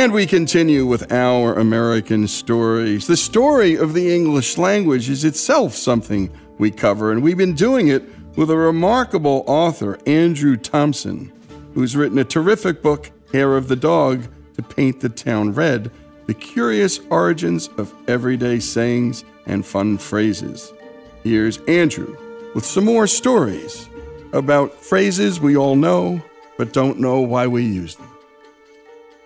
And we continue with our American stories. The story of the English language is itself something we cover, and we've been doing it with a remarkable author, Andrew Thompson, who's written a terrific book, Hair of the Dog, to Paint the Town Red The Curious Origins of Everyday Sayings and Fun Phrases. Here's Andrew with some more stories about phrases we all know but don't know why we use them.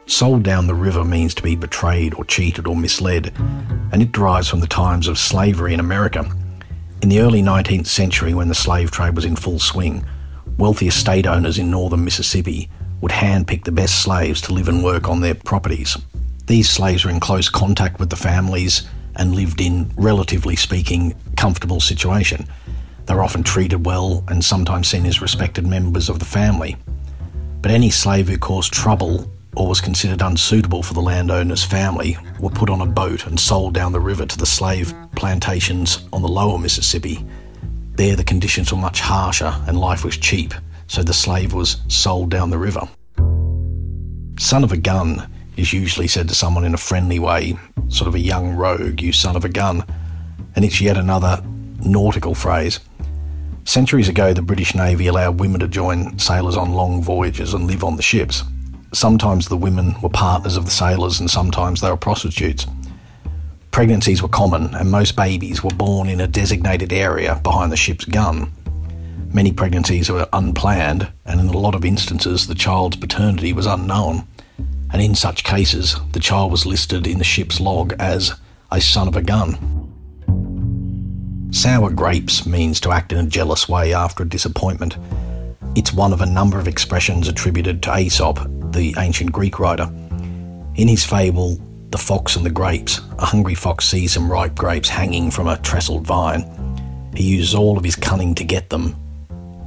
Sold down the river means to be betrayed or cheated or misled, and it derives from the times of slavery in America. In the early 19th century, when the slave trade was in full swing, wealthy estate owners in northern Mississippi would handpick the best slaves to live and work on their properties. These slaves were in close contact with the families and lived in, relatively speaking, comfortable situation. They were often treated well and sometimes seen as respected members of the family. But any slave who caused trouble or was considered unsuitable for the landowner's family were put on a boat and sold down the river to the slave plantations on the lower Mississippi. There, the conditions were much harsher and life was cheap, so the slave was sold down the river. Son of a gun is usually said to someone in a friendly way, sort of a young rogue, you son of a gun, and it's yet another nautical phrase. Centuries ago, the British Navy allowed women to join sailors on long voyages and live on the ships. Sometimes the women were partners of the sailors and sometimes they were prostitutes. Pregnancies were common and most babies were born in a designated area behind the ship's gun. Many pregnancies were unplanned and in a lot of instances the child's paternity was unknown. And in such cases, the child was listed in the ship's log as a son of a gun. Sour grapes means to act in a jealous way after a disappointment. It's one of a number of expressions attributed to Aesop, the ancient Greek writer. In his fable, The Fox and the Grapes, a hungry fox sees some ripe grapes hanging from a trestled vine. He uses all of his cunning to get them,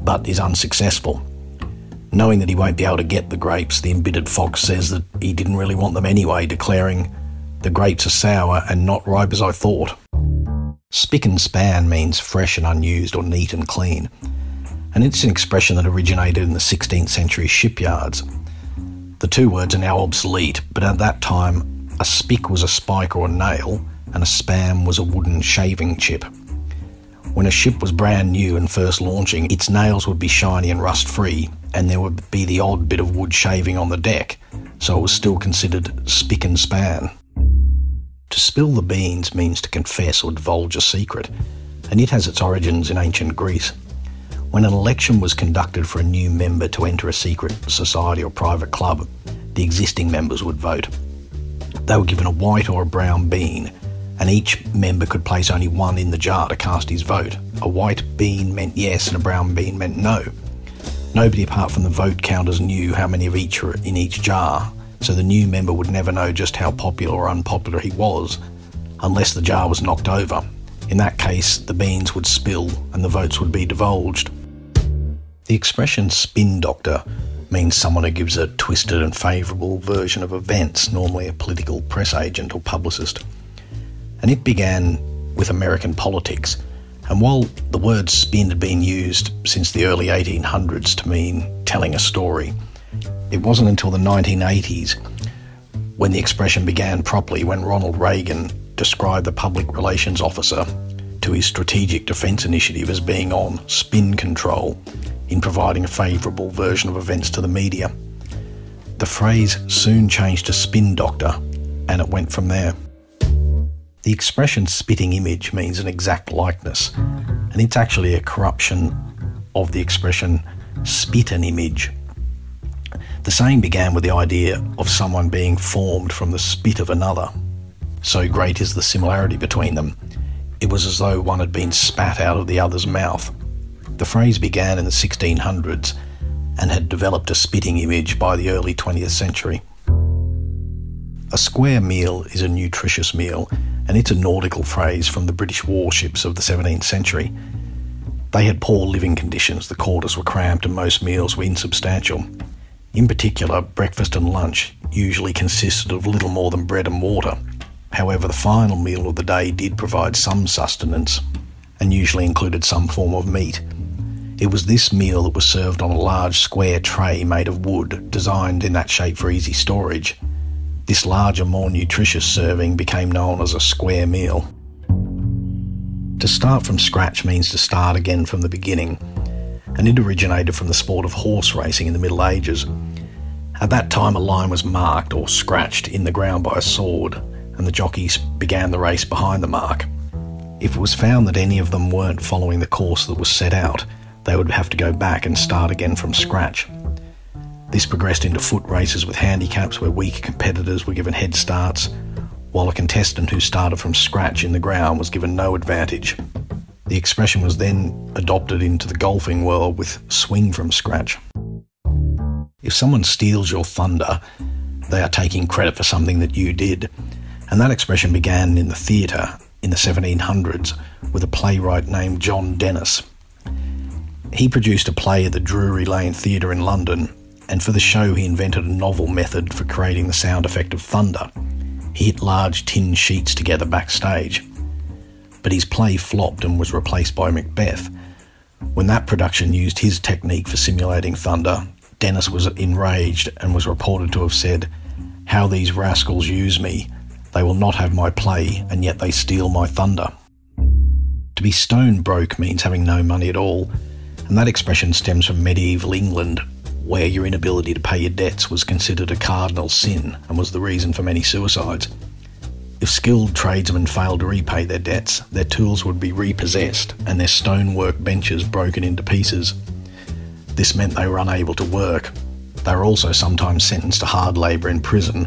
but is unsuccessful. Knowing that he won't be able to get the grapes, the embittered fox says that he didn't really want them anyway, declaring, The grapes are sour and not ripe as I thought. Spick and span means fresh and unused or neat and clean, and it's an expression that originated in the 16th century shipyards. The two words are now obsolete, but at that time, a spick was a spike or a nail, and a span was a wooden shaving chip. When a ship was brand new and first launching, its nails would be shiny and rust free, and there would be the odd bit of wood shaving on the deck, so it was still considered spick and span. To spill the beans means to confess or divulge a secret, and it has its origins in ancient Greece. When an election was conducted for a new member to enter a secret society or private club, the existing members would vote. They were given a white or a brown bean, and each member could place only one in the jar to cast his vote. A white bean meant yes, and a brown bean meant no. Nobody apart from the vote counters knew how many of each were in each jar, so the new member would never know just how popular or unpopular he was unless the jar was knocked over. In that case, the beans would spill and the votes would be divulged. The expression spin doctor means someone who gives a twisted and favourable version of events, normally a political press agent or publicist. And it began with American politics. And while the word spin had been used since the early 1800s to mean telling a story, it wasn't until the 1980s when the expression began properly when Ronald Reagan described the public relations officer to his strategic defence initiative as being on spin control in providing a favourable version of events to the media. The phrase soon changed to spin doctor and it went from there. The expression spitting image means an exact likeness, and it's actually a corruption of the expression spit an image, the saying began with the idea of someone being formed from the spit of another. So great is the similarity between them, it was as though one had been spat out of the other's mouth. The phrase began in the 1600s and had developed a spitting image by the early 20th century. A square meal is a nutritious meal, and it's a nautical phrase from the British warships of the 17th century. They had poor living conditions, the quarters were cramped, and most meals were insubstantial. In particular, breakfast and lunch usually consisted of little more than bread and water. However, the final meal of the day did provide some sustenance and usually included some form of meat. It was this meal that was served on a large square tray made of wood, designed in that shape for easy storage. This larger, more nutritious serving became known as a square meal. To start from scratch means to start again from the beginning, and it originated from the sport of horse racing in the Middle Ages. At that time, a line was marked or scratched in the ground by a sword, and the jockeys began the race behind the mark. If it was found that any of them weren't following the course that was set out, they would have to go back and start again from scratch. This progressed into foot races with handicaps where weaker competitors were given head starts, while a contestant who started from scratch in the ground was given no advantage. The expression was then adopted into the golfing world with swing from scratch. If someone steals your thunder, they are taking credit for something that you did. And that expression began in the theatre in the 1700s with a playwright named John Dennis. He produced a play at the Drury Lane Theatre in London, and for the show, he invented a novel method for creating the sound effect of thunder. He hit large tin sheets together backstage but his play flopped and was replaced by Macbeth. When that production used his technique for simulating thunder, Dennis was enraged and was reported to have said, How these rascals use me. They will not have my play, and yet they steal my thunder. To be stone broke means having no money at all, and that expression stems from medieval England, where your inability to pay your debts was considered a cardinal sin and was the reason for many suicides. If skilled tradesmen failed to repay their debts, their tools would be repossessed and their stonework benches broken into pieces. This meant they were unable to work. They were also sometimes sentenced to hard labour in prison,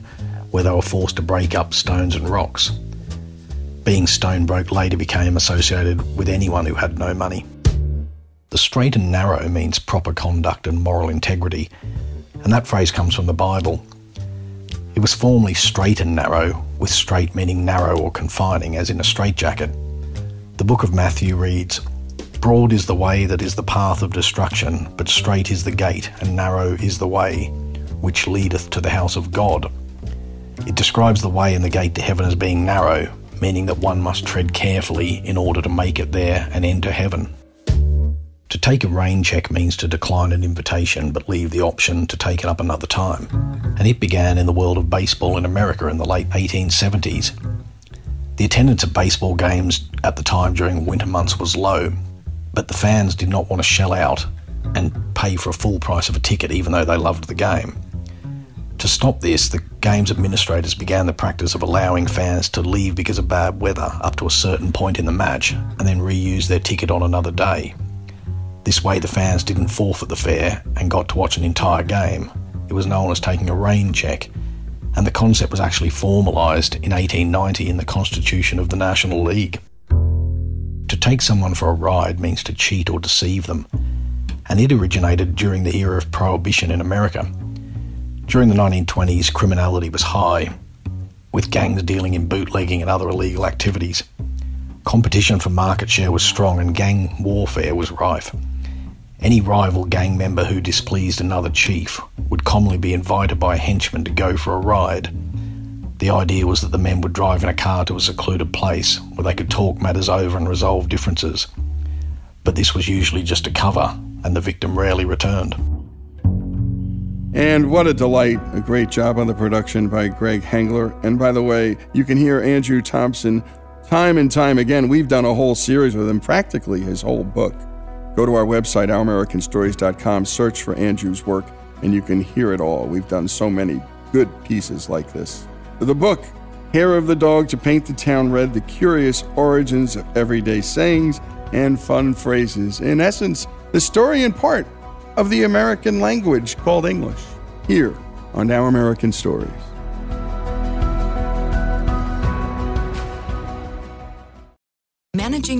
where they were forced to break up stones and rocks. Being stone broke later became associated with anyone who had no money. The straight and narrow means proper conduct and moral integrity, and that phrase comes from the Bible. It was formerly strait and narrow, with strait meaning narrow or confining, as in a straitjacket. The book of Matthew reads, Broad is the way that is the path of destruction, but strait is the gate, and narrow is the way which leadeth to the house of God. It describes the way and the gate to heaven as being narrow, meaning that one must tread carefully in order to make it there and enter heaven. To take a rain check means to decline an invitation but leave the option to take it up another time. And it began in the world of baseball in America in the late 1870s. The attendance at baseball games at the time during winter months was low, but the fans did not want to shell out and pay for a full price of a ticket even though they loved the game. To stop this, the game's administrators began the practice of allowing fans to leave because of bad weather up to a certain point in the match and then reuse their ticket on another day. This way, the fans didn't forfeit the fare and got to watch an entire game. It was known as taking a rain check, and the concept was actually formalised in 1890 in the Constitution of the National League. To take someone for a ride means to cheat or deceive them, and it originated during the era of Prohibition in America. During the 1920s, criminality was high, with gangs dealing in bootlegging and other illegal activities. Competition for market share was strong and gang warfare was rife. Any rival gang member who displeased another chief would commonly be invited by a henchman to go for a ride. The idea was that the men would drive in a car to a secluded place where they could talk matters over and resolve differences. But this was usually just a cover, and the victim rarely returned. And what a delight. A great job on the production by Greg Hengler. And by the way, you can hear Andrew Thompson time and time again. We've done a whole series with him, practically his whole book. Go to our website, ouramericanstories.com, search for Andrew's work, and you can hear it all. We've done so many good pieces like this. The book, Hair of the Dog to Paint the Town Red The Curious Origins of Everyday Sayings and Fun Phrases. In essence, the story in part of the American language called English, here on Our American Stories. Managing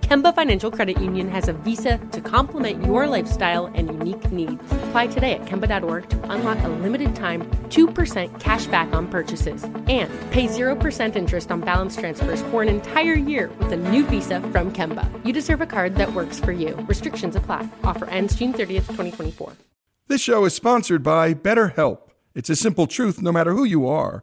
Kemba Financial Credit Union has a visa to complement your lifestyle and unique needs. Apply today at Kemba.org to unlock a limited time 2% cash back on purchases and pay 0% interest on balance transfers for an entire year with a new visa from Kemba. You deserve a card that works for you. Restrictions apply. Offer ends June 30th, 2024. This show is sponsored by BetterHelp. It's a simple truth no matter who you are.